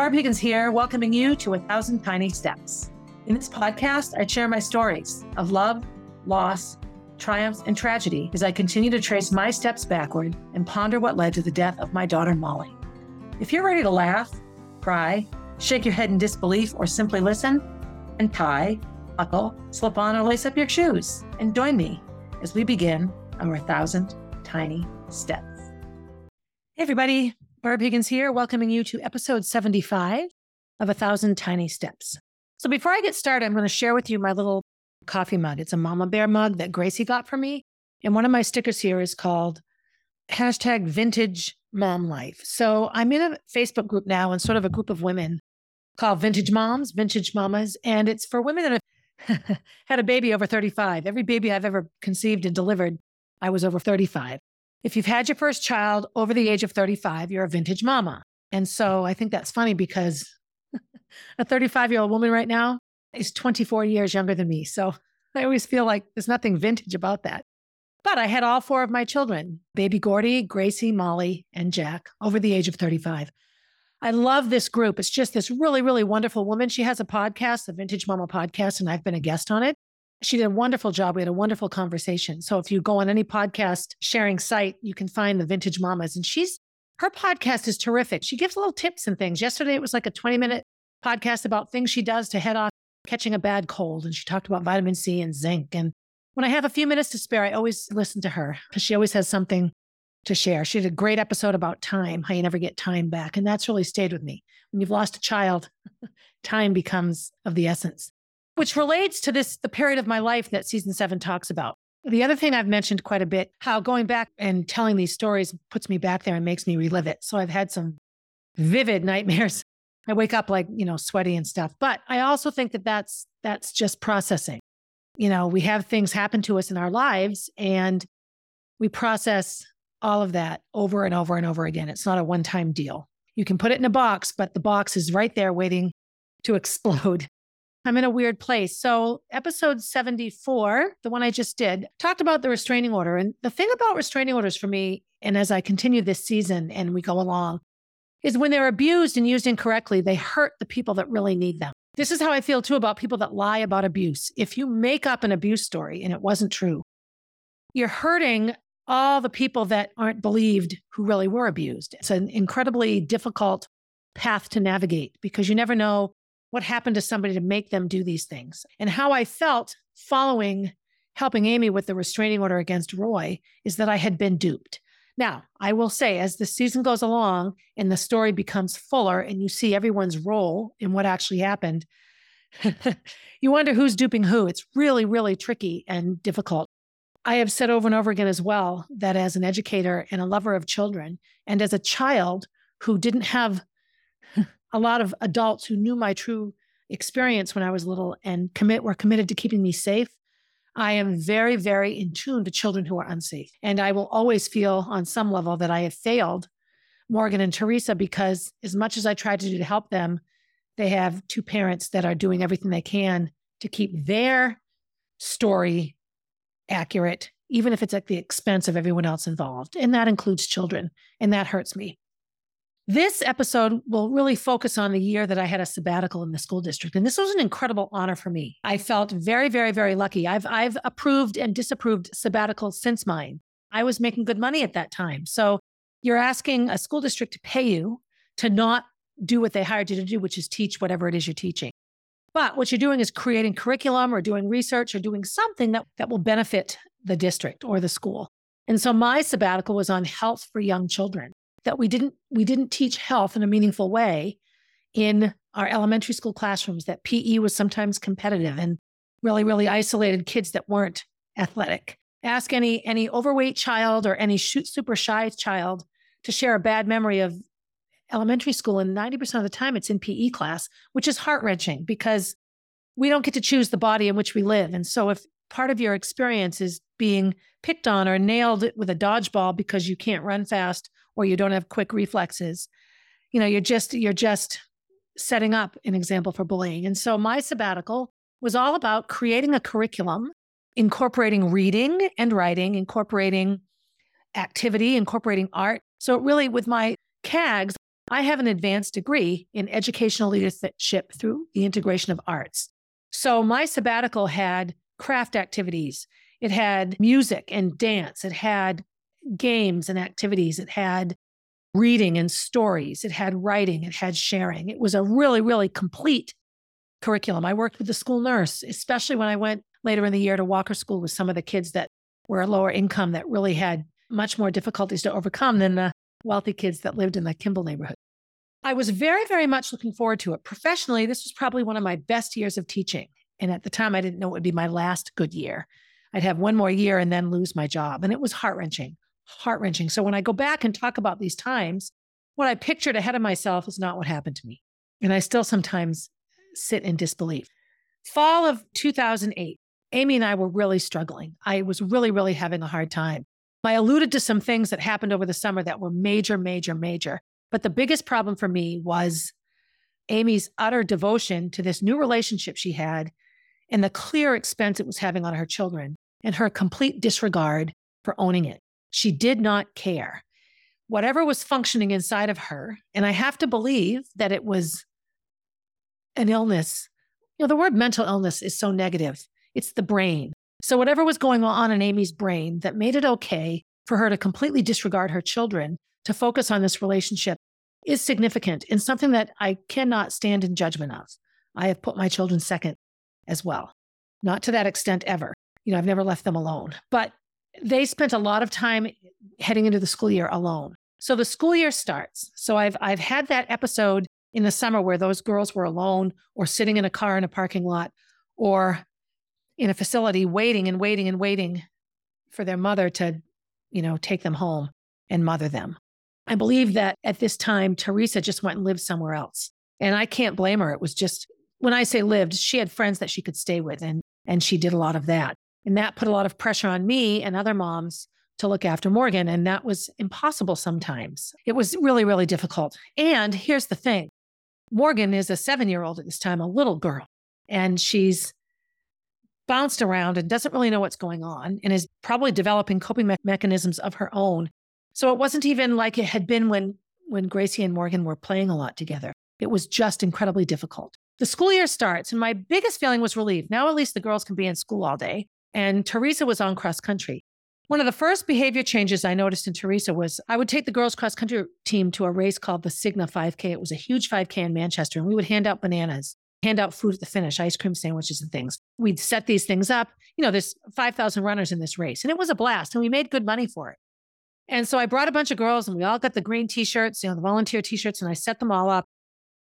Barb Higgins here, welcoming you to A Thousand Tiny Steps. In this podcast, I share my stories of love, loss, triumphs, and tragedy as I continue to trace my steps backward and ponder what led to the death of my daughter, Molly. If you're ready to laugh, cry, shake your head in disbelief, or simply listen, and tie, buckle, slip on, or lace up your shoes, and join me as we begin our thousand tiny steps. Hey, everybody. Barb Higgins here, welcoming you to episode 75 of A Thousand Tiny Steps. So, before I get started, I'm going to share with you my little coffee mug. It's a Mama Bear mug that Gracie got for me. And one of my stickers here is called hashtag vintage mom life. So, I'm in a Facebook group now and sort of a group of women called Vintage Moms, Vintage Mamas. And it's for women that have had a baby over 35. Every baby I've ever conceived and delivered, I was over 35. If you've had your first child over the age of 35, you're a vintage mama. And so I think that's funny because a 35 year old woman right now is 24 years younger than me. So I always feel like there's nothing vintage about that. But I had all four of my children baby Gordy, Gracie, Molly, and Jack over the age of 35. I love this group. It's just this really, really wonderful woman. She has a podcast, the Vintage Mama podcast, and I've been a guest on it. She did a wonderful job. We had a wonderful conversation. So if you go on any podcast sharing site, you can find the Vintage Mamas. And she's her podcast is terrific. She gives little tips and things. Yesterday it was like a 20 minute podcast about things she does to head off catching a bad cold. And she talked about vitamin C and zinc. And when I have a few minutes to spare, I always listen to her because she always has something to share. She did a great episode about time, how you never get time back. And that's really stayed with me. When you've lost a child, time becomes of the essence which relates to this, the period of my life that season seven talks about. The other thing I've mentioned quite a bit, how going back and telling these stories puts me back there and makes me relive it. So I've had some vivid nightmares. I wake up like, you know, sweaty and stuff. But I also think that that's that's just processing. You know, we have things happen to us in our lives and we process all of that over and over and over again. It's not a one-time deal. You can put it in a box, but the box is right there waiting to explode I'm in a weird place. So, episode 74, the one I just did, talked about the restraining order. And the thing about restraining orders for me, and as I continue this season and we go along, is when they're abused and used incorrectly, they hurt the people that really need them. This is how I feel too about people that lie about abuse. If you make up an abuse story and it wasn't true, you're hurting all the people that aren't believed who really were abused. It's an incredibly difficult path to navigate because you never know what happened to somebody to make them do these things. And how I felt following helping Amy with the restraining order against Roy is that I had been duped. Now, I will say, as the season goes along and the story becomes fuller and you see everyone's role in what actually happened, you wonder who's duping who. It's really, really tricky and difficult. I have said over and over again as well that as an educator and a lover of children, and as a child who didn't have a lot of adults who knew my true experience when I was little and commit were committed to keeping me safe. I am very, very in tune to children who are unsafe. And I will always feel on some level that I have failed Morgan and Teresa because as much as I tried to do to help them, they have two parents that are doing everything they can to keep their story accurate, even if it's at the expense of everyone else involved. And that includes children. And that hurts me. This episode will really focus on the year that I had a sabbatical in the school district. And this was an incredible honor for me. I felt very, very, very lucky. I've, I've approved and disapproved sabbaticals since mine. I was making good money at that time. So you're asking a school district to pay you to not do what they hired you to do, which is teach whatever it is you're teaching. But what you're doing is creating curriculum or doing research or doing something that, that will benefit the district or the school. And so my sabbatical was on health for young children that we didn't we didn't teach health in a meaningful way in our elementary school classrooms that PE was sometimes competitive and really really isolated kids that weren't athletic. Ask any any overweight child or any super shy child to share a bad memory of elementary school and 90% of the time it's in PE class which is heart-wrenching because we don't get to choose the body in which we live. And so if part of your experience is being picked on or nailed with a dodgeball because you can't run fast or you don't have quick reflexes you know you're just you're just setting up an example for bullying. And so my sabbatical was all about creating a curriculum incorporating reading and writing incorporating activity incorporating art. So really with my CAGS I have an advanced degree in educational leadership through the integration of arts. So my sabbatical had craft activities, it had music and dance, it had games and activities, it had reading and stories, it had writing, it had sharing. It was a really, really complete curriculum. I worked with the school nurse, especially when I went later in the year to Walker School with some of the kids that were lower income that really had much more difficulties to overcome than the wealthy kids that lived in the Kimball neighborhood. I was very, very much looking forward to it. Professionally, this was probably one of my best years of teaching. And at the time, I didn't know it would be my last good year. I'd have one more year and then lose my job. And it was heart wrenching, heart wrenching. So when I go back and talk about these times, what I pictured ahead of myself is not what happened to me. And I still sometimes sit in disbelief. Fall of 2008, Amy and I were really struggling. I was really, really having a hard time. I alluded to some things that happened over the summer that were major, major, major. But the biggest problem for me was Amy's utter devotion to this new relationship she had and the clear expense it was having on her children and her complete disregard for owning it. She did not care. Whatever was functioning inside of her, and I have to believe that it was an illness. You know, the word mental illness is so negative. It's the brain. So, whatever was going on in Amy's brain that made it okay for her to completely disregard her children to focus on this relationship is significant and something that I cannot stand in judgment of. I have put my children second as well. Not to that extent ever. You know, I've never left them alone, but they spent a lot of time heading into the school year alone. So the school year starts. So I've I've had that episode in the summer where those girls were alone or sitting in a car in a parking lot or in a facility waiting and waiting and waiting for their mother to, you know, take them home and mother them. I believe that at this time, Teresa just went and lived somewhere else. And I can't blame her. It was just, when I say lived, she had friends that she could stay with, and, and she did a lot of that. And that put a lot of pressure on me and other moms to look after Morgan. And that was impossible sometimes. It was really, really difficult. And here's the thing Morgan is a seven year old at this time, a little girl, and she's bounced around and doesn't really know what's going on and is probably developing coping me- mechanisms of her own so it wasn't even like it had been when when Gracie and Morgan were playing a lot together. It was just incredibly difficult. The school year starts, and my biggest feeling was relief. Now at least the girls can be in school all day. And Teresa was on cross country. One of the first behavior changes I noticed in Teresa was I would take the girls' cross country team to a race called the Cigna 5K. It was a huge 5K in Manchester, and we would hand out bananas, hand out food at the finish, ice cream sandwiches and things. We'd set these things up. You know, there's 5,000 runners in this race, and it was a blast, and we made good money for it. And so I brought a bunch of girls and we all got the green t-shirts, you know, the volunteer t-shirts, and I set them all up.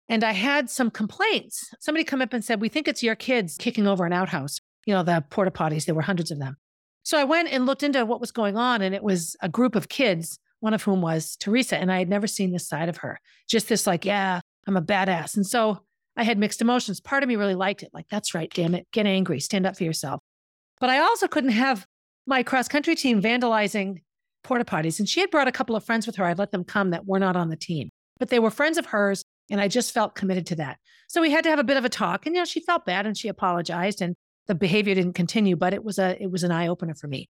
And I had some complaints. Somebody come up and said, We think it's your kids kicking over an outhouse, you know, the porta potties. There were hundreds of them. So I went and looked into what was going on, and it was a group of kids, one of whom was Teresa. And I had never seen this side of her, just this, like, yeah, I'm a badass. And so I had mixed emotions. Part of me really liked it. Like, that's right, damn it. Get angry, stand up for yourself. But I also couldn't have my cross country team vandalizing porta potties. And she had brought a couple of friends with her. I'd let them come that were not on the team, but they were friends of hers. And I just felt committed to that. So we had to have a bit of a talk. And, you know, she felt bad and she apologized and the behavior didn't continue, but it was a, it was an eye opener for me.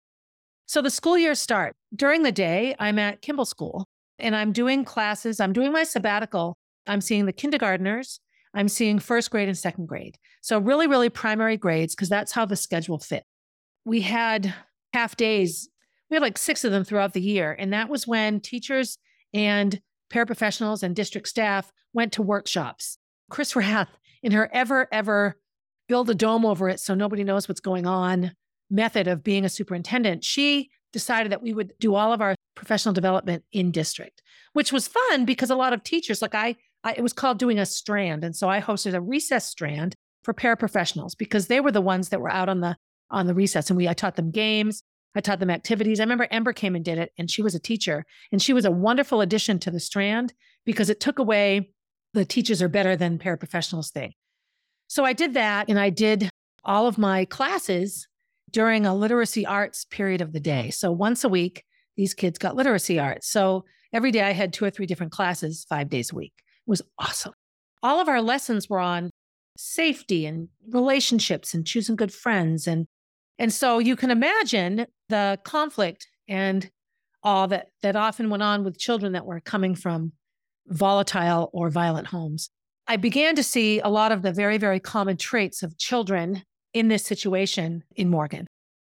So the school year start during the day, I'm at Kimball School and I'm doing classes. I'm doing my sabbatical. I'm seeing the kindergartners. I'm seeing first grade and second grade. So really, really primary grades, because that's how the schedule fit. We had half days we had like six of them throughout the year. And that was when teachers and paraprofessionals and district staff went to workshops. Chris Rath, in her ever, ever build a dome over it so nobody knows what's going on method of being a superintendent, she decided that we would do all of our professional development in district, which was fun because a lot of teachers, like I, I it was called doing a strand. And so I hosted a recess strand for paraprofessionals because they were the ones that were out on the on the recess and we I taught them games I taught them activities. I remember Ember came and did it, and she was a teacher, and she was a wonderful addition to the strand because it took away the teachers are better than paraprofessionals thing. So I did that, and I did all of my classes during a literacy arts period of the day. So once a week, these kids got literacy arts. So every day I had two or three different classes, five days a week. It was awesome. All of our lessons were on safety and relationships and choosing good friends and and so you can imagine the conflict and all that that often went on with children that were coming from volatile or violent homes. I began to see a lot of the very, very common traits of children in this situation in Morgan.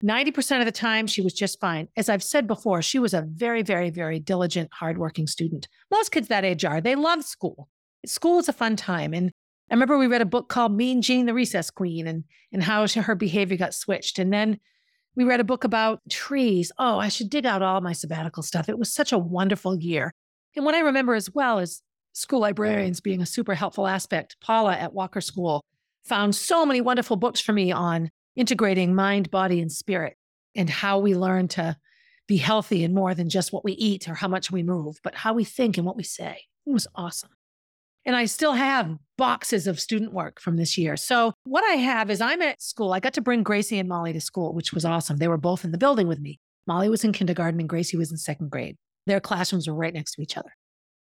90% of the time, she was just fine. As I've said before, she was a very, very, very diligent, hardworking student. Most kids that age are. They love school. School is a fun time. And I remember we read a book called Mean Jean the Recess Queen and, and how her behavior got switched. And then we read a book about trees. Oh, I should dig out all my sabbatical stuff. It was such a wonderful year. And what I remember as well is school librarians being a super helpful aspect. Paula at Walker School found so many wonderful books for me on integrating mind, body, and spirit and how we learn to be healthy and more than just what we eat or how much we move, but how we think and what we say. It was awesome. And I still have boxes of student work from this year. So, what I have is I'm at school. I got to bring Gracie and Molly to school, which was awesome. They were both in the building with me. Molly was in kindergarten and Gracie was in second grade. Their classrooms were right next to each other.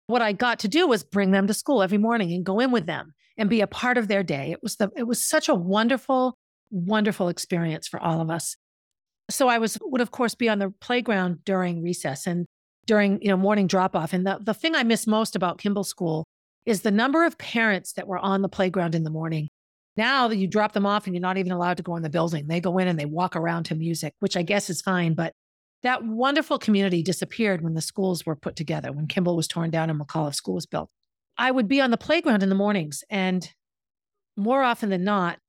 What I got to do was bring them to school every morning and go in with them and be a part of their day. It was the it was such a wonderful wonderful experience for all of us. So I was would of course be on the playground during recess and during you know morning drop off. And the, the thing I miss most about Kimball School is the number of parents that were on the playground in the morning. Now that you drop them off and you're not even allowed to go in the building, they go in and they walk around to music, which I guess is fine. But that wonderful community disappeared when the schools were put together, when Kimball was torn down and McAuliffe School was built. I would be on the playground in the mornings, and more often than not,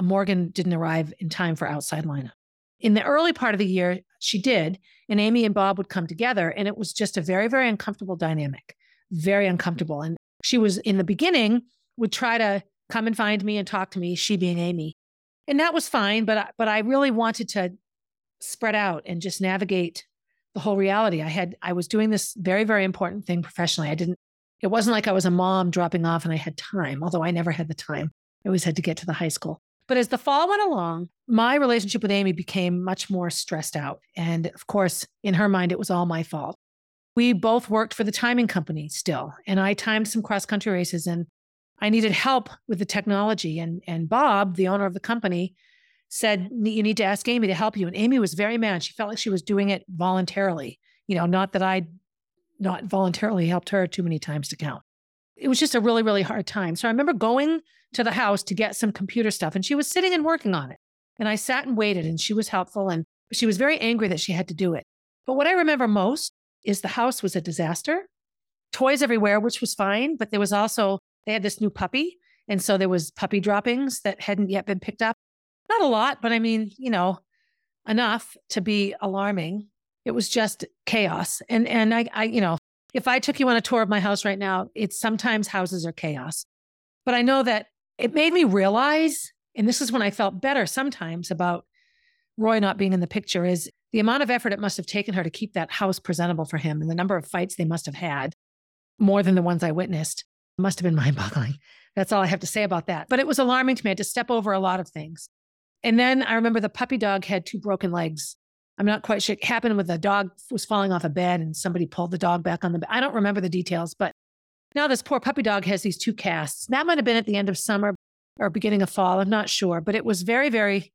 Morgan didn't arrive in time for outside lineup. In the early part of the year, she did, and Amy and Bob would come together, and it was just a very, very uncomfortable dynamic, very uncomfortable. And she was in the beginning would try to come and find me and talk to me, she being Amy, and that was fine. But but I really wanted to spread out and just navigate the whole reality. I had I was doing this very, very important thing professionally. I didn't. It wasn't like I was a mom dropping off and I had time, although I never had the time. I always had to get to the high school. But as the fall went along, my relationship with Amy became much more stressed out. And of course, in her mind, it was all my fault. We both worked for the timing company still, and I timed some cross country races and I needed help with the technology. And, and Bob, the owner of the company, said, You need to ask Amy to help you. And Amy was very mad. She felt like she was doing it voluntarily, you know, not that I not voluntarily helped her too many times to count. It was just a really, really hard time. So I remember going to the house to get some computer stuff. And she was sitting and working on it. And I sat and waited, and she was helpful. And she was very angry that she had to do it. But what I remember most is the house was a disaster. Toys everywhere, which was fine. But there was also, they had this new puppy. And so there was puppy droppings that hadn't yet been picked up. Not a lot, but I mean, you know, enough to be alarming. It was just chaos. And and I, I, you know, if I took you on a tour of my house right now, it's sometimes houses are chaos. But I know that it made me realize, and this is when I felt better sometimes about Roy not being in the picture, is the amount of effort it must have taken her to keep that house presentable for him and the number of fights they must have had, more than the ones I witnessed, must have been mind boggling. That's all I have to say about that. But it was alarming to me. I had to step over a lot of things. And then I remember the puppy dog had two broken legs. I'm not quite sure. It happened with the dog was falling off a bed and somebody pulled the dog back on the bed. I don't remember the details, but now this poor puppy dog has these two casts. That might have been at the end of summer or beginning of fall. I'm not sure, but it was very, very,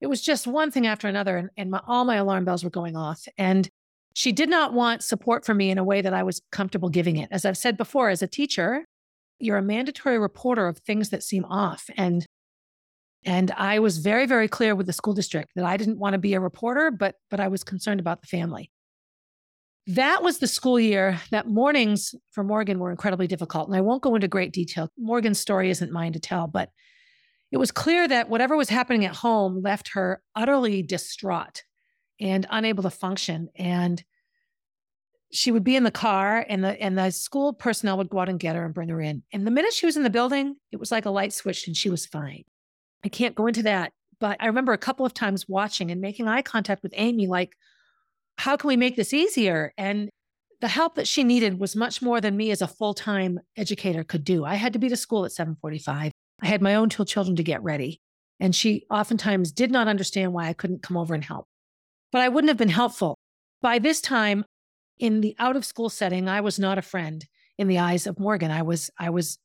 it was just one thing after another. And, and my, all my alarm bells were going off. And she did not want support from me in a way that I was comfortable giving it. As I've said before, as a teacher, you're a mandatory reporter of things that seem off. And and I was very, very clear with the school district that I didn't want to be a reporter, but but I was concerned about the family that was the school year that mornings for Morgan were incredibly difficult. And I won't go into great detail. Morgan's story isn't mine to tell, but it was clear that whatever was happening at home left her utterly distraught and unable to function. And she would be in the car and the and the school personnel would go out and get her and bring her in. And the minute she was in the building, it was like a light switch and she was fine. I can't go into that, but I remember a couple of times watching and making eye contact with Amy like how can we make this easier? And the help that she needed was much more than me as a full-time educator could do. I had to be to school at 7:45. I had my own two children to get ready, and she oftentimes did not understand why I couldn't come over and help. But I wouldn't have been helpful. By this time, in the out of school setting, I was not a friend in the eyes of Morgan. I was I was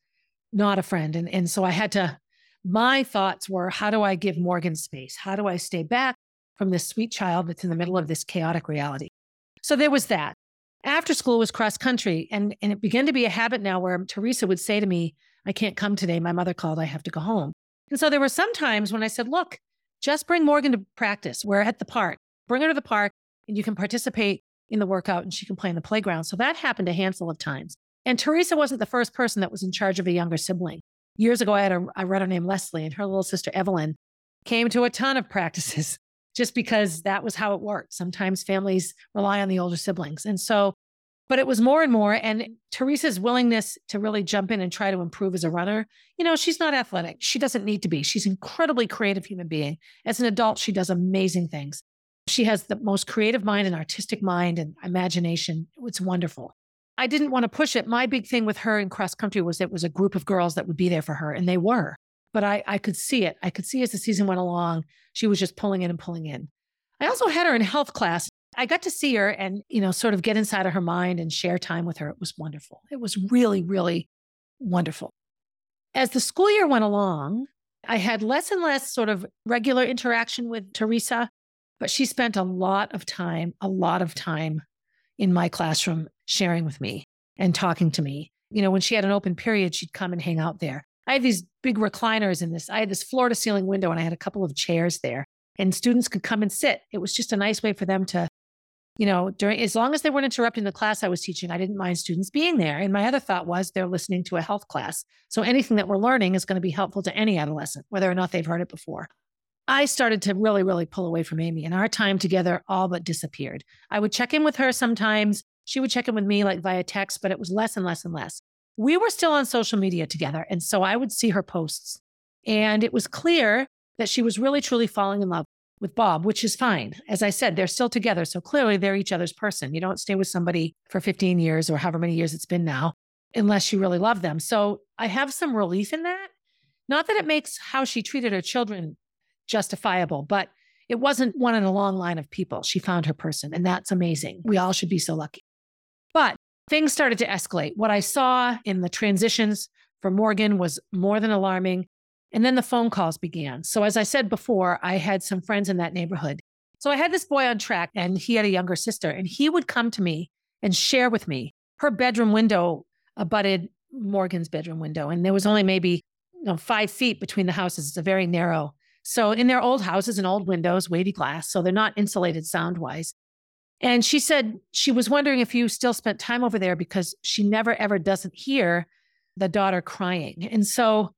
not a friend, and and so I had to. My thoughts were, how do I give Morgan space? How do I stay back? from this sweet child that's in the middle of this chaotic reality. So there was that. After school was cross country. And, and it began to be a habit now where Teresa would say to me, I can't come today. My mother called. I have to go home. And so there were some times when I said, Look, just bring Morgan to practice. We're at the park. Bring her to the park and you can participate in the workout and she can play in the playground. So that happened a handful of times. And Teresa wasn't the first person that was in charge of a younger sibling. Years ago, I had a, I read her name Leslie, and her little sister Evelyn came to a ton of practices just because that was how it worked. Sometimes families rely on the older siblings. And so, but it was more and more. And Teresa's willingness to really jump in and try to improve as a runner, you know, she's not athletic. She doesn't need to be. She's an incredibly creative human being. As an adult, she does amazing things. She has the most creative mind and artistic mind and imagination. It's wonderful. I didn't want to push it. My big thing with her in cross country was it was a group of girls that would be there for her, and they were. But I, I could see it. I could see as the season went along, she was just pulling in and pulling in. I also had her in health class. I got to see her and, you know, sort of get inside of her mind and share time with her. It was wonderful. It was really, really wonderful. As the school year went along, I had less and less sort of regular interaction with Teresa, but she spent a lot of time, a lot of time in my classroom sharing with me and talking to me. You know, when she had an open period, she'd come and hang out there. I had these big recliners in this. I had this floor to ceiling window and I had a couple of chairs there and students could come and sit. It was just a nice way for them to, you know, during as long as they weren't interrupting the class I was teaching, I didn't mind students being there. And my other thought was they're listening to a health class. So anything that we're learning is going to be helpful to any adolescent, whether or not they've heard it before. I started to really, really pull away from Amy, and our time together all but disappeared. I would check in with her sometimes. She would check in with me like via text, but it was less and less and less. We were still on social media together. And so I would see her posts. And it was clear that she was really, truly falling in love with Bob, which is fine. As I said, they're still together. So clearly they're each other's person. You don't stay with somebody for 15 years or however many years it's been now, unless you really love them. So I have some relief in that. Not that it makes how she treated her children justifiable, but it wasn't one in a long line of people. She found her person, and that's amazing. We all should be so lucky. But things started to escalate. What I saw in the transitions for Morgan was more than alarming. And then the phone calls began. So, as I said before, I had some friends in that neighborhood. So, I had this boy on track, and he had a younger sister, and he would come to me and share with me. Her bedroom window abutted Morgan's bedroom window, and there was only maybe you know, five feet between the houses. It's a very narrow so in their old houses and old windows, wavy glass, so they're not insulated sound wise. And she said she was wondering if you still spent time over there because she never ever doesn't hear the daughter crying. And so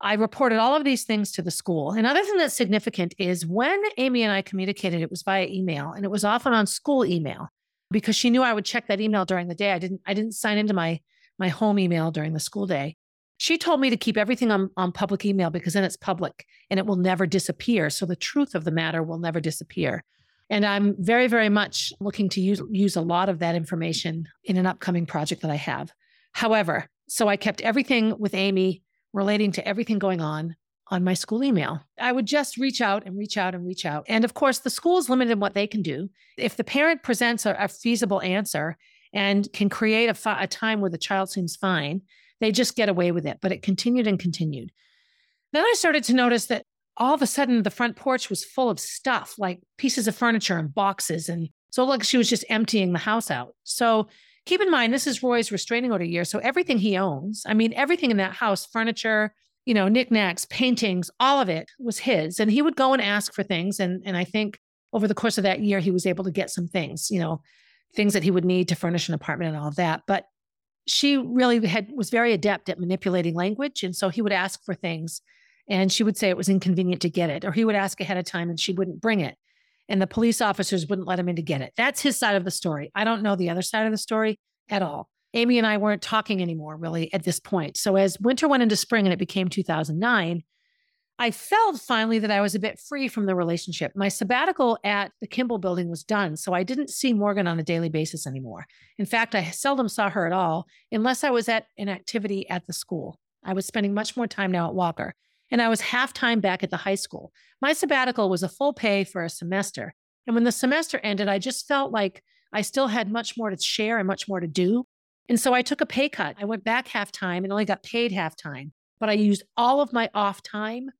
I reported all of these things to the school. Another thing that's significant is when Amy and I communicated, it was via email and it was often on school email because she knew I would check that email during the day. I didn't I didn't sign into my my home email during the school day. She told me to keep everything on, on public email because then it's public and it will never disappear. So the truth of the matter will never disappear. And I'm very, very much looking to use, use a lot of that information in an upcoming project that I have. However, so I kept everything with Amy relating to everything going on on my school email. I would just reach out and reach out and reach out. And of course, the school is limited in what they can do. If the parent presents a, a feasible answer and can create a, fi- a time where the child seems fine, they just get away with it. But it continued and continued. Then I started to notice that all of a sudden the front porch was full of stuff like pieces of furniture and boxes. And so like she was just emptying the house out. So keep in mind, this is Roy's restraining order year. So everything he owns, I mean, everything in that house, furniture, you know, knickknacks, paintings, all of it was his. And he would go and ask for things. And, and I think over the course of that year, he was able to get some things, you know, things that he would need to furnish an apartment and all of that. But she really had was very adept at manipulating language and so he would ask for things and she would say it was inconvenient to get it or he would ask ahead of time and she wouldn't bring it and the police officers wouldn't let him in to get it. That's his side of the story. I don't know the other side of the story at all. Amy and i weren't talking anymore really at this point. So as winter went into spring and it became 2009 I felt finally that I was a bit free from the relationship. My sabbatical at the Kimball building was done, so I didn't see Morgan on a daily basis anymore. In fact, I seldom saw her at all unless I was at an activity at the school. I was spending much more time now at Walker, and I was half time back at the high school. My sabbatical was a full pay for a semester. And when the semester ended, I just felt like I still had much more to share and much more to do. And so I took a pay cut. I went back half time and only got paid half time, but I used all of my off time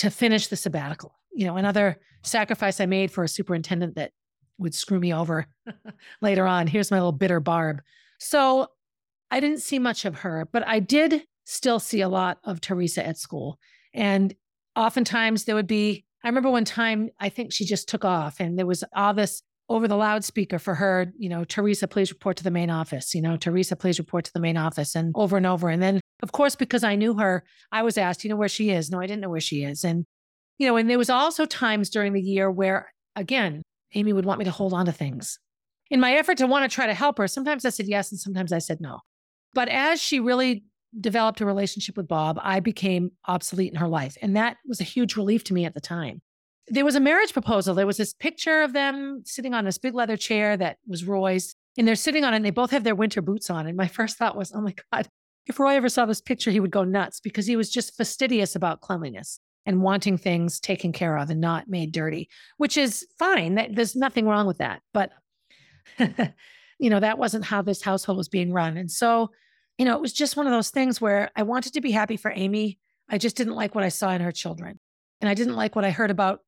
to finish the sabbatical. You know, another sacrifice I made for a superintendent that would screw me over later on. Here's my little bitter Barb. So I didn't see much of her, but I did still see a lot of Teresa at school. And oftentimes there would be, I remember one time, I think she just took off and there was all this over the loudspeaker for her, you know, Teresa, please report to the main office, you know, Teresa, please report to the main office and over and over. And then, of course, because I knew her, I was asked, you know, where she is. No, I didn't know where she is. And, you know, and there was also times during the year where, again, Amy would want me to hold on to things. In my effort to want to try to help her, sometimes I said yes and sometimes I said no. But as she really developed a relationship with Bob, I became obsolete in her life. And that was a huge relief to me at the time. There was a marriage proposal. There was this picture of them sitting on this big leather chair that was Roy's, and they're sitting on it and they both have their winter boots on. And my first thought was, oh my God, if Roy ever saw this picture, he would go nuts because he was just fastidious about cleanliness and wanting things taken care of and not made dirty, which is fine. There's nothing wrong with that. But, you know, that wasn't how this household was being run. And so, you know, it was just one of those things where I wanted to be happy for Amy. I just didn't like what I saw in her children. And I didn't like what I heard about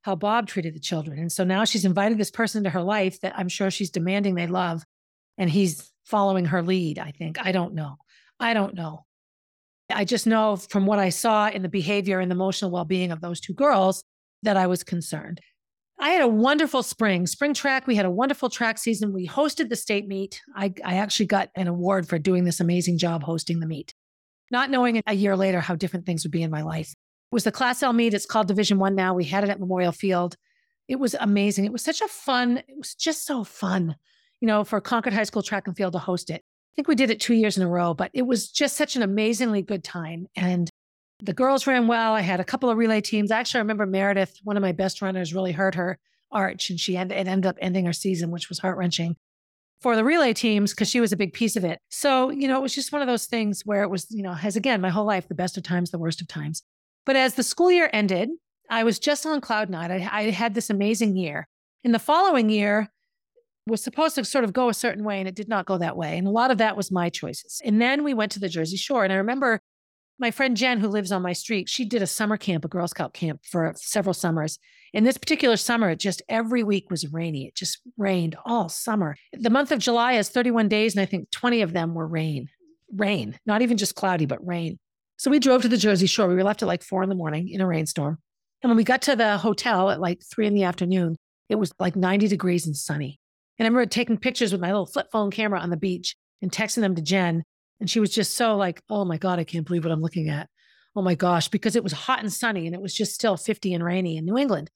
how Bob treated the children. And so now she's invited this person into her life that I'm sure she's demanding they love. And he's following her lead, I think. I don't know. I don't know. I just know from what I saw in the behavior and the emotional well being of those two girls that I was concerned. I had a wonderful spring, spring track. We had a wonderful track season. We hosted the state meet. I, I actually got an award for doing this amazing job hosting the meet, not knowing a year later how different things would be in my life. It was the Class L meet. It's called Division One now. We had it at Memorial Field. It was amazing. It was such a fun, it was just so fun, you know, for Concord High School track and field to host it think we did it two years in a row, but it was just such an amazingly good time. And the girls ran well. I had a couple of relay teams. Actually, I remember Meredith, one of my best runners, really hurt her arch and she ended, it ended up ending her season, which was heart wrenching for the relay teams because she was a big piece of it. So, you know, it was just one of those things where it was, you know, has again, my whole life, the best of times, the worst of times. But as the school year ended, I was just on cloud nine. I, I had this amazing year. In the following year, was supposed to sort of go a certain way and it did not go that way. And a lot of that was my choices. And then we went to the Jersey Shore. And I remember my friend Jen, who lives on my street, she did a summer camp, a Girl Scout camp for several summers. And this particular summer, it just every week was rainy. It just rained all summer. The month of July has 31 days, and I think 20 of them were rain, rain, not even just cloudy, but rain. So we drove to the Jersey Shore. We were left at like four in the morning in a rainstorm. And when we got to the hotel at like three in the afternoon, it was like 90 degrees and sunny. And I remember taking pictures with my little flip phone camera on the beach and texting them to Jen. And she was just so like, oh my God, I can't believe what I'm looking at. Oh my gosh, because it was hot and sunny and it was just still 50 and rainy in New England.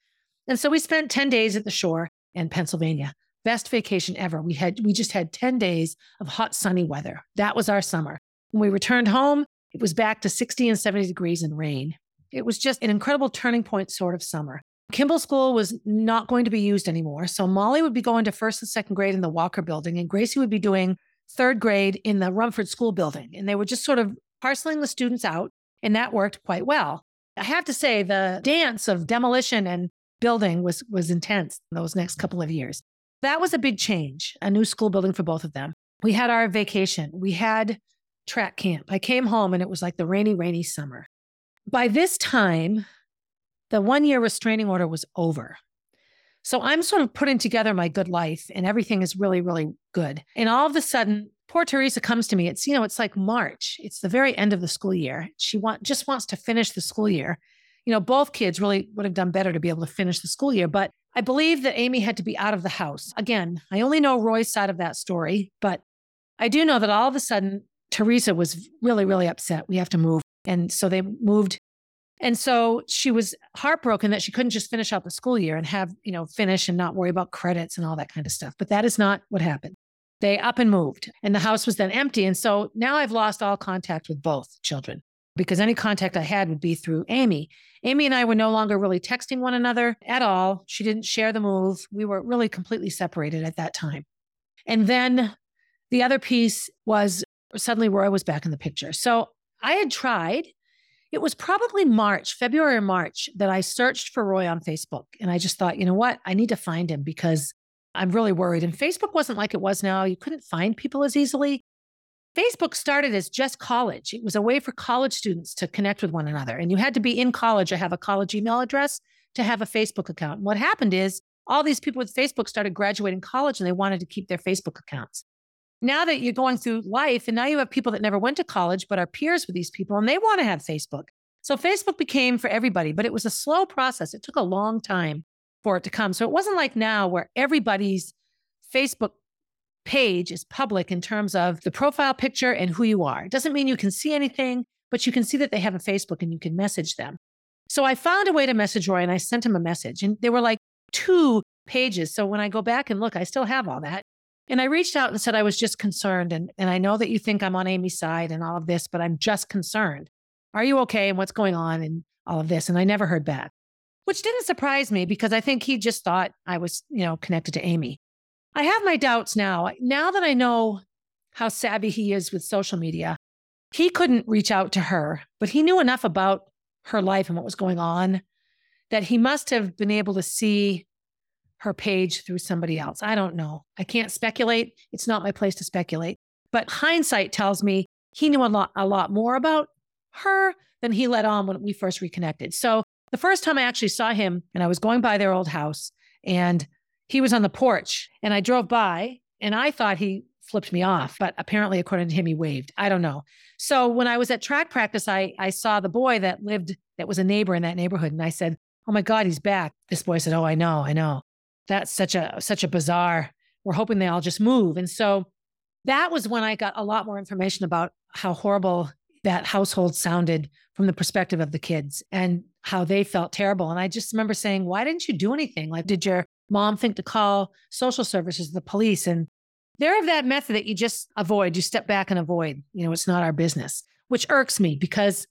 And so we spent 10 days at the shore in Pennsylvania. Best vacation ever. We had we just had 10 days of hot sunny weather. That was our summer. When we returned home, it was back to 60 and 70 degrees and rain. It was just an incredible turning point sort of summer. Kimball School was not going to be used anymore. So Molly would be going to first and second grade in the Walker building, and Gracie would be doing third grade in the Rumford School building. And they were just sort of parceling the students out, and that worked quite well. I have to say, the dance of demolition and building was, was intense in those next couple of years. That was a big change, a new school building for both of them. We had our vacation, we had track camp. I came home, and it was like the rainy, rainy summer. By this time, the one year restraining order was over. So I'm sort of putting together my good life and everything is really, really good. And all of a sudden, poor Teresa comes to me. It's, you know, it's like March. It's the very end of the school year. She want, just wants to finish the school year. You know, both kids really would have done better to be able to finish the school year. But I believe that Amy had to be out of the house. Again, I only know Roy's side of that story, but I do know that all of a sudden, Teresa was really, really upset. We have to move. And so they moved and so she was heartbroken that she couldn't just finish out the school year and have, you know, finish and not worry about credits and all that kind of stuff. But that is not what happened. They up and moved, and the house was then empty. And so now I've lost all contact with both children because any contact I had would be through Amy. Amy and I were no longer really texting one another at all. She didn't share the move. We were really completely separated at that time. And then the other piece was suddenly Roy was back in the picture. So I had tried it was probably March, February or March, that I searched for Roy on Facebook. And I just thought, you know what? I need to find him because I'm really worried. And Facebook wasn't like it was now. You couldn't find people as easily. Facebook started as just college. It was a way for college students to connect with one another. And you had to be in college or have a college email address to have a Facebook account. And what happened is all these people with Facebook started graduating college and they wanted to keep their Facebook accounts. Now that you're going through life and now you have people that never went to college but are peers with these people and they want to have Facebook. So Facebook became for everybody, but it was a slow process. It took a long time for it to come. So it wasn't like now where everybody's Facebook page is public in terms of the profile picture and who you are. It doesn't mean you can see anything, but you can see that they have a Facebook and you can message them. So I found a way to message Roy and I sent him a message and there were like two pages. So when I go back and look, I still have all that. And I reached out and said, I was just concerned. And, and I know that you think I'm on Amy's side and all of this, but I'm just concerned. Are you okay? And what's going on and all of this? And I never heard back, which didn't surprise me because I think he just thought I was, you know, connected to Amy. I have my doubts now. Now that I know how savvy he is with social media, he couldn't reach out to her, but he knew enough about her life and what was going on that he must have been able to see her page through somebody else. I don't know. I can't speculate. It's not my place to speculate. But hindsight tells me he knew a lot a lot more about her than he let on when we first reconnected. So the first time I actually saw him and I was going by their old house and he was on the porch and I drove by and I thought he flipped me off, but apparently according to him he waved. I don't know. So when I was at track practice I I saw the boy that lived that was a neighbor in that neighborhood and I said, "Oh my god, he's back." This boy said, "Oh, I know. I know." That's such a such a bizarre. We're hoping they all just move. And so that was when I got a lot more information about how horrible that household sounded from the perspective of the kids and how they felt terrible. And I just remember saying, why didn't you do anything? Like, did your mom think to call social services, the police? And they're of that method that you just avoid, you step back and avoid. You know, it's not our business, which irks me because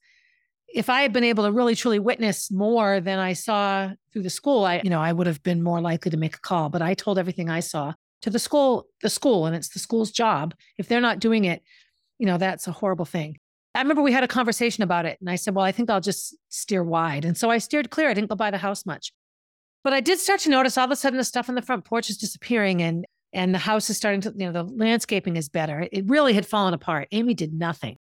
if I had been able to really truly witness more than I saw through the school, I, you know, I would have been more likely to make a call. But I told everything I saw to the school, the school, and it's the school's job. If they're not doing it, you know, that's a horrible thing. I remember we had a conversation about it, and I said, "Well, I think I'll just steer wide." And so I steered clear. I didn't go by the house much, but I did start to notice all of a sudden the stuff on the front porch is disappearing, and and the house is starting to, you know, the landscaping is better. It really had fallen apart. Amy did nothing.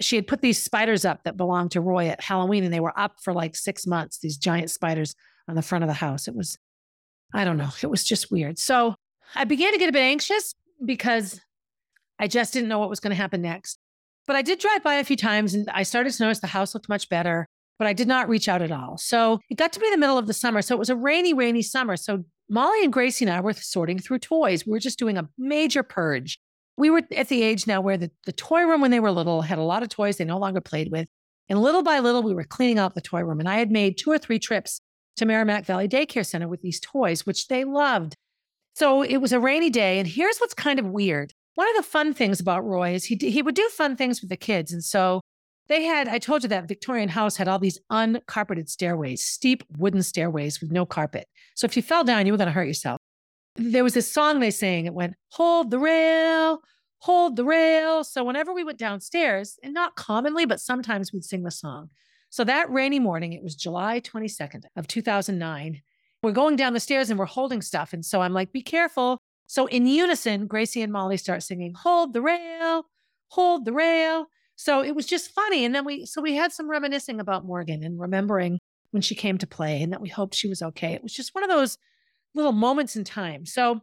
She had put these spiders up that belonged to Roy at Halloween, and they were up for like six months. These giant spiders on the front of the house. It was, I don't know, it was just weird. So I began to get a bit anxious because I just didn't know what was going to happen next. But I did drive by a few times and I started to notice the house looked much better, but I did not reach out at all. So it got to be the middle of the summer. So it was a rainy, rainy summer. So Molly and Gracie and I were sorting through toys. We were just doing a major purge. We were at the age now where the, the toy room, when they were little, had a lot of toys they no longer played with. And little by little, we were cleaning out the toy room. And I had made two or three trips to Merrimack Valley Daycare Center with these toys, which they loved. So it was a rainy day. And here's what's kind of weird one of the fun things about Roy is he he would do fun things with the kids, and so they had. I told you that Victorian house had all these uncarpeted stairways, steep wooden stairways with no carpet. So if you fell down, you were going to hurt yourself. There was this song they sang. It went, "Hold the rail, hold the rail." So whenever we went downstairs, and not commonly, but sometimes we'd sing the song. So that rainy morning, it was July 22nd of 2009. We're going down the stairs and we're holding stuff. And so I'm like, be careful. So in unison, Gracie and Molly start singing, Hold the rail, hold the rail. So it was just funny. And then we, so we had some reminiscing about Morgan and remembering when she came to play and that we hoped she was okay. It was just one of those little moments in time. So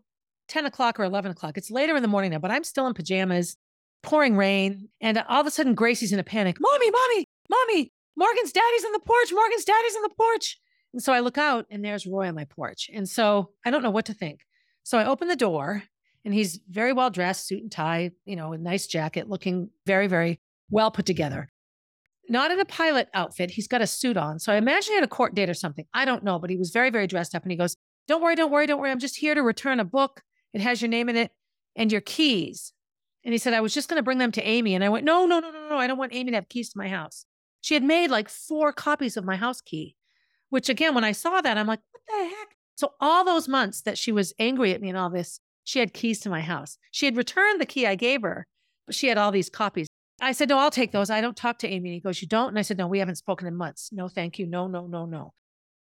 10 o'clock or 11 o'clock, it's later in the morning now, but I'm still in pajamas, pouring rain. And all of a sudden, Gracie's in a panic Mommy, mommy, mommy, Morgan's daddy's on the porch. Morgan's daddy's on the porch. And so I look out and there's Roy on my porch. And so I don't know what to think. So I open the door and he's very well dressed, suit and tie, you know, a nice jacket, looking very, very well put together. Not in a pilot outfit. He's got a suit on. So I imagine he had a court date or something. I don't know, but he was very, very dressed up. And he goes, Don't worry, don't worry, don't worry. I'm just here to return a book. It has your name in it and your keys. And he said, I was just going to bring them to Amy. And I went, No, no, no, no, no. I don't want Amy to have keys to my house. She had made like four copies of my house key, which again, when I saw that, I'm like, What the heck? So all those months that she was angry at me and all this, she had keys to my house. She had returned the key I gave her, but she had all these copies. I said, No, I'll take those. I don't talk to Amy. And he goes, You don't? And I said, No, we haven't spoken in months. No, thank you. No, no, no, no.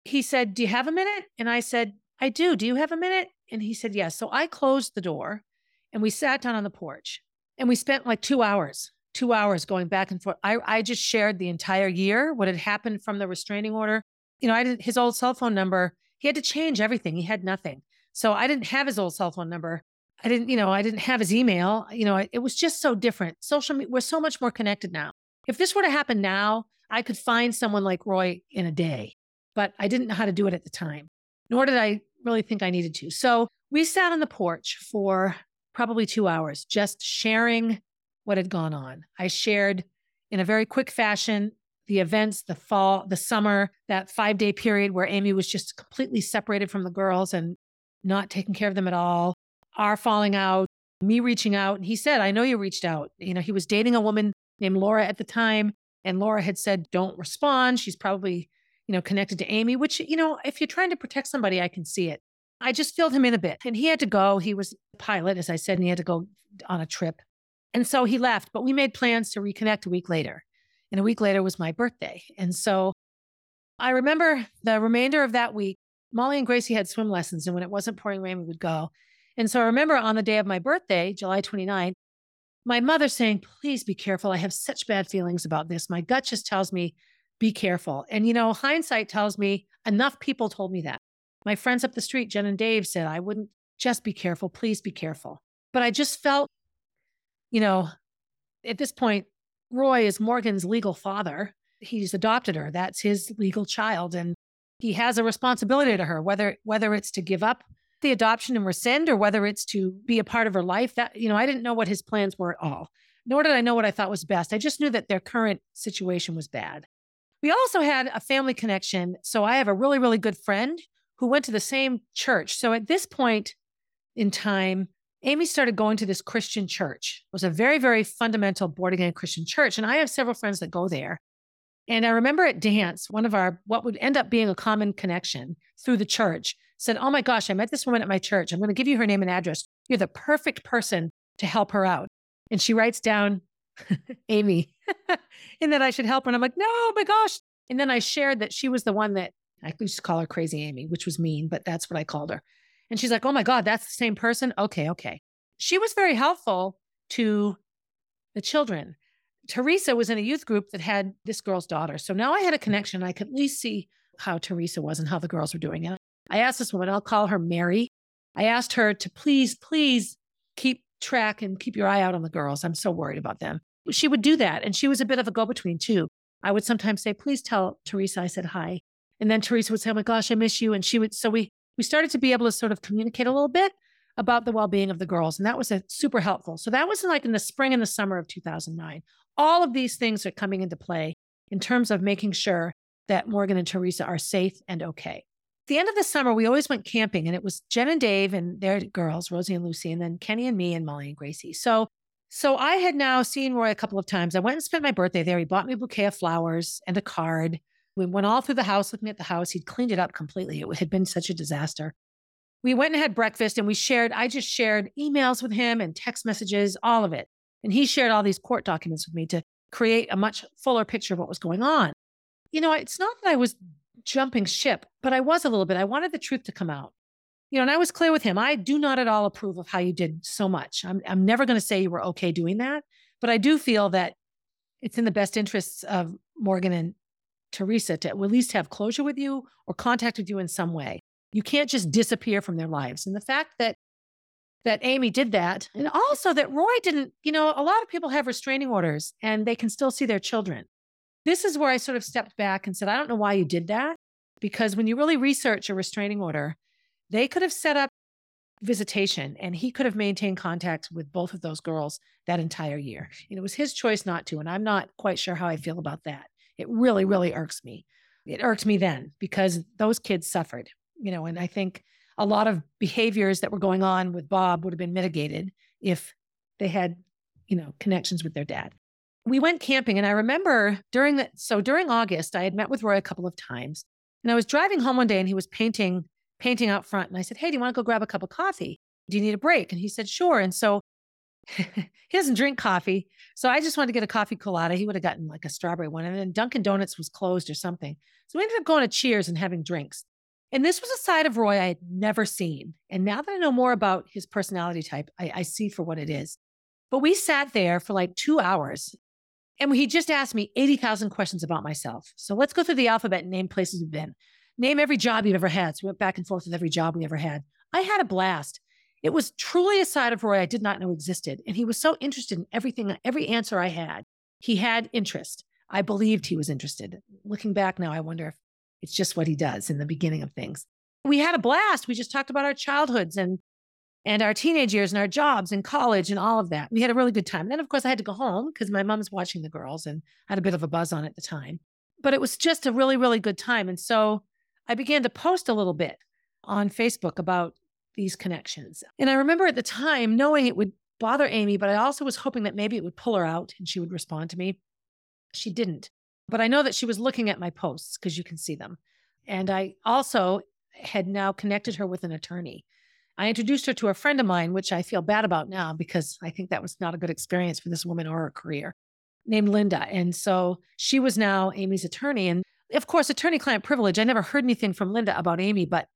He said, Do you have a minute? And I said, I do. Do you have a minute? And he said, Yes. So I closed the door and we sat down on the porch and we spent like two hours, two hours going back and forth. I, I just shared the entire year, what had happened from the restraining order. You know, I didn't, his old cell phone number he had to change everything. He had nothing. So I didn't have his old cell phone number. I didn't, you know, I didn't have his email. You know, it was just so different. Social media, we're so much more connected now. If this were to happen now, I could find someone like Roy in a day, but I didn't know how to do it at the time, nor did I really think I needed to. So we sat on the porch for probably two hours, just sharing what had gone on. I shared in a very quick fashion the events, the fall, the summer, that five day period where Amy was just completely separated from the girls and not taking care of them at all, our falling out, me reaching out. And he said, I know you reached out. You know, he was dating a woman named Laura at the time. And Laura had said, don't respond. She's probably, you know, connected to Amy, which, you know, if you're trying to protect somebody, I can see it. I just filled him in a bit. And he had to go. He was a pilot, as I said, and he had to go on a trip. And so he left, but we made plans to reconnect a week later. And a week later was my birthday. And so I remember the remainder of that week, Molly and Gracie had swim lessons. And when it wasn't pouring rain, we would go. And so I remember on the day of my birthday, July 29th, my mother saying, Please be careful. I have such bad feelings about this. My gut just tells me, be careful. And, you know, hindsight tells me enough people told me that. My friends up the street, Jen and Dave, said, I wouldn't just be careful. Please be careful. But I just felt, you know, at this point, Roy is Morgan's legal father. He's adopted her. That's his legal child. And he has a responsibility to her, whether whether it's to give up the adoption and rescind or whether it's to be a part of her life. That, you know, I didn't know what his plans were at all, nor did I know what I thought was best. I just knew that their current situation was bad. We also had a family connection. So I have a really, really good friend who went to the same church. So at this point in time, Amy started going to this Christian church. It was a very, very fundamental born again Christian church. And I have several friends that go there. And I remember at dance, one of our, what would end up being a common connection through the church said, Oh my gosh, I met this woman at my church. I'm going to give you her name and address. You're the perfect person to help her out. And she writes down Amy and that I should help her. And I'm like, No, my gosh. And then I shared that she was the one that I used to call her Crazy Amy, which was mean, but that's what I called her. And she's like, oh my God, that's the same person? Okay, okay. She was very helpful to the children. Teresa was in a youth group that had this girl's daughter. So now I had a connection. I could at least see how Teresa was and how the girls were doing. And I asked this woman, I'll call her Mary. I asked her to please, please keep track and keep your eye out on the girls. I'm so worried about them. She would do that. And she was a bit of a go between, too. I would sometimes say, please tell Teresa I said hi. And then Teresa would say, Oh my gosh, I miss you. And she would, so we, we started to be able to sort of communicate a little bit about the well-being of the girls. And that was a, super helpful. So that was like in the spring and the summer of 2009. All of these things are coming into play in terms of making sure that Morgan and Teresa are safe and okay. At the end of the summer, we always went camping and it was Jen and Dave and their girls, Rosie and Lucy, and then Kenny and me and Molly and Gracie. So so I had now seen Roy a couple of times. I went and spent my birthday there. He bought me a bouquet of flowers and a card. We went all through the house looking at the house. He'd cleaned it up completely. It had been such a disaster. We went and had breakfast and we shared, I just shared emails with him and text messages, all of it. And he shared all these court documents with me to create a much fuller picture of what was going on. You know, it's not that I was jumping ship, but I was a little bit. I wanted the truth to come out. You know, and I was clear with him. I do not at all approve of how you did so much. I'm, I'm never going to say you were okay doing that, but I do feel that it's in the best interests of Morgan and Teresa to at least have closure with you or contact with you in some way. You can't just disappear from their lives. And the fact that that Amy did that, and also that Roy didn't, you know, a lot of people have restraining orders and they can still see their children. This is where I sort of stepped back and said, I don't know why you did that. Because when you really research a restraining order, they could have set up visitation and he could have maintained contact with both of those girls that entire year. And it was his choice not to. And I'm not quite sure how I feel about that. It really, really irks me. It irked me then because those kids suffered, you know, and I think a lot of behaviors that were going on with Bob would have been mitigated if they had, you know, connections with their dad. We went camping and I remember during that so during August, I had met with Roy a couple of times. And I was driving home one day and he was painting painting out front. And I said, Hey, do you want to go grab a cup of coffee? Do you need a break? And he said, Sure. And so he doesn't drink coffee. So I just wanted to get a coffee Coolatta. He would have gotten like a strawberry one. And then Dunkin' Donuts was closed or something. So we ended up going to Cheers and having drinks. And this was a side of Roy I had never seen. And now that I know more about his personality type, I, I see for what it is. But we sat there for like two hours and he just asked me 80,000 questions about myself. So let's go through the alphabet and name places we've been. name every job you've ever had. So we went back and forth with every job we ever had. I had a blast. It was truly a side of Roy I did not know existed. And he was so interested in everything, every answer I had. He had interest. I believed he was interested. Looking back now, I wonder if it's just what he does in the beginning of things. We had a blast. We just talked about our childhoods and and our teenage years and our jobs and college and all of that. We had a really good time. And then, of course, I had to go home because my mom's watching the girls and I had a bit of a buzz on at the time. But it was just a really, really good time. And so I began to post a little bit on Facebook about these connections. And I remember at the time knowing it would bother Amy, but I also was hoping that maybe it would pull her out and she would respond to me. She didn't. But I know that she was looking at my posts because you can see them. And I also had now connected her with an attorney. I introduced her to a friend of mine, which I feel bad about now because I think that was not a good experience for this woman or her career, named Linda. And so she was now Amy's attorney. And of course, attorney client privilege. I never heard anything from Linda about Amy, but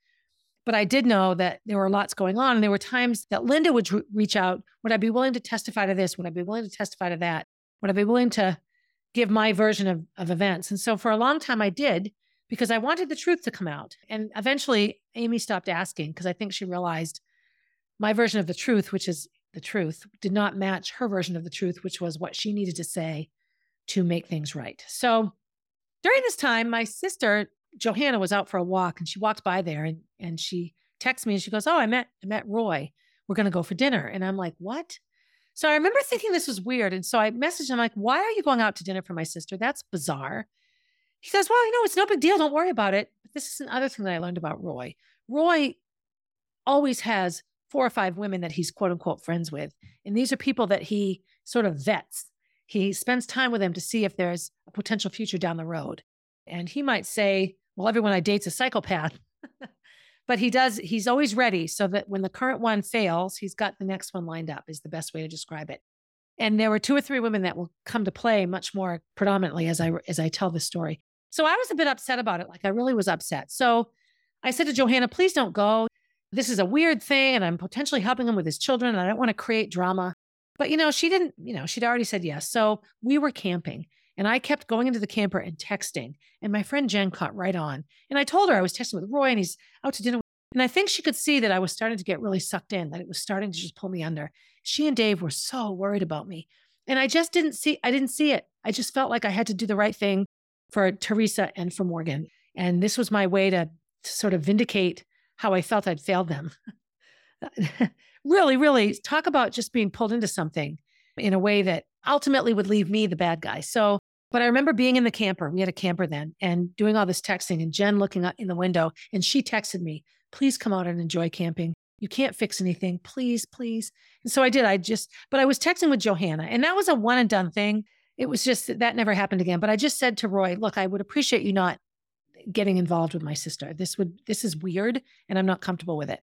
but I did know that there were lots going on. And there were times that Linda would reach out Would I be willing to testify to this? Would I be willing to testify to that? Would I be willing to give my version of, of events? And so for a long time, I did because I wanted the truth to come out. And eventually, Amy stopped asking because I think she realized my version of the truth, which is the truth, did not match her version of the truth, which was what she needed to say to make things right. So during this time, my sister Johanna was out for a walk and she walked by there and, and she texts me and she goes, Oh, I met I met Roy. We're gonna go for dinner. And I'm like, What? So I remember thinking this was weird. And so I messaged him like, Why are you going out to dinner for my sister? That's bizarre. He says, Well, you know, it's no big deal. Don't worry about it. But this is another thing that I learned about Roy. Roy always has four or five women that he's quote unquote friends with. And these are people that he sort of vets. He spends time with them to see if there's a potential future down the road. And he might say, well, everyone I date's a psychopath. but he does, he's always ready so that when the current one fails, he's got the next one lined up, is the best way to describe it. And there were two or three women that will come to play much more predominantly as I as I tell the story. So I was a bit upset about it. Like I really was upset. So I said to Johanna, please don't go. This is a weird thing, and I'm potentially helping him with his children. And I don't want to create drama. But you know, she didn't, you know, she'd already said yes. So we were camping. And I kept going into the camper and texting. And my friend Jen caught right on. And I told her I was texting with Roy and he's out to dinner. And I think she could see that I was starting to get really sucked in, that it was starting to just pull me under. She and Dave were so worried about me. And I just didn't see, I didn't see it. I just felt like I had to do the right thing for Teresa and for Morgan. And this was my way to, to sort of vindicate how I felt I'd failed them. really, really talk about just being pulled into something in a way that ultimately would leave me the bad guy. So but I remember being in the camper. We had a camper then and doing all this texting and Jen looking out in the window and she texted me, please come out and enjoy camping. You can't fix anything. Please, please. And so I did. I just, but I was texting with Johanna and that was a one and done thing. It was just that never happened again. But I just said to Roy, look, I would appreciate you not getting involved with my sister. This would, this is weird and I'm not comfortable with it.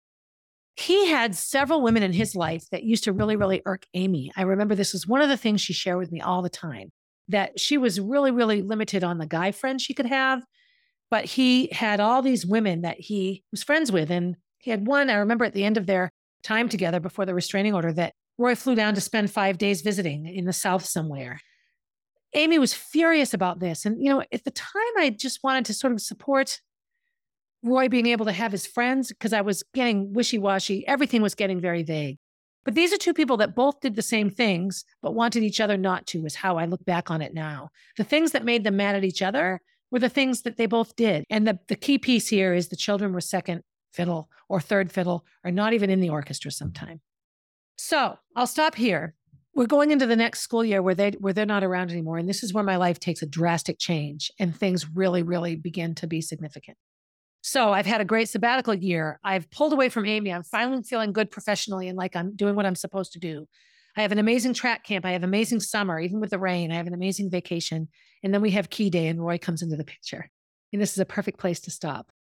He had several women in his life that used to really, really irk Amy. I remember this was one of the things she shared with me all the time that she was really, really limited on the guy friends she could have. But he had all these women that he was friends with. And he had one, I remember at the end of their time together before the restraining order, that Roy flew down to spend five days visiting in the South somewhere. Amy was furious about this. And, you know, at the time, I just wanted to sort of support Roy being able to have his friends because I was getting wishy washy. Everything was getting very vague. But these are two people that both did the same things, but wanted each other not to, is how I look back on it now. The things that made them mad at each other were the things that they both did. And the, the key piece here is the children were second fiddle or third fiddle or not even in the orchestra sometime. So I'll stop here. We're going into the next school year where they where they're not around anymore. And this is where my life takes a drastic change and things really, really begin to be significant. So I've had a great sabbatical year. I've pulled away from Amy. I'm finally feeling good professionally and like I'm doing what I'm supposed to do. I have an amazing track camp. I have amazing summer, even with the rain. I have an amazing vacation. And then we have key day and Roy comes into the picture. And this is a perfect place to stop.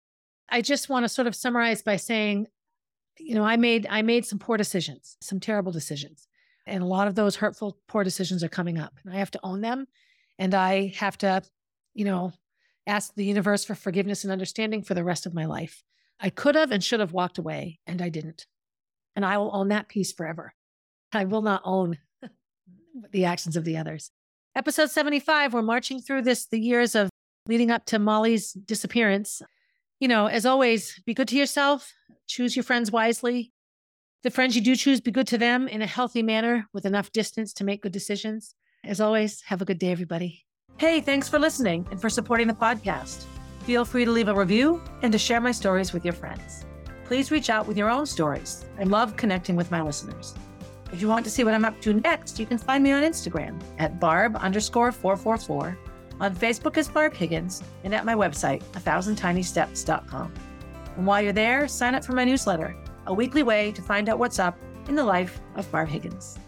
I just want to sort of summarize by saying, you know, I made I made some poor decisions, some terrible decisions. And a lot of those hurtful poor decisions are coming up. And I have to own them. And I have to, you know, ask the universe for forgiveness and understanding for the rest of my life. I could have and should have walked away, and I didn't. And I will own that piece forever. I will not own the actions of the others. Episode 75, we're marching through this, the years of leading up to Molly's disappearance. You know, as always, be good to yourself, choose your friends wisely. The friends you do choose, be good to them in a healthy manner with enough distance to make good decisions. As always, have a good day, everybody. Hey, thanks for listening and for supporting the podcast. Feel free to leave a review and to share my stories with your friends. Please reach out with your own stories. I love connecting with my listeners. If you want to see what I'm up to next, you can find me on Instagram at barb underscore 444, on Facebook as Barb Higgins, and at my website, 1000tinysteps.com. And while you're there, sign up for my newsletter, a weekly way to find out what's up in the life of Barb Higgins.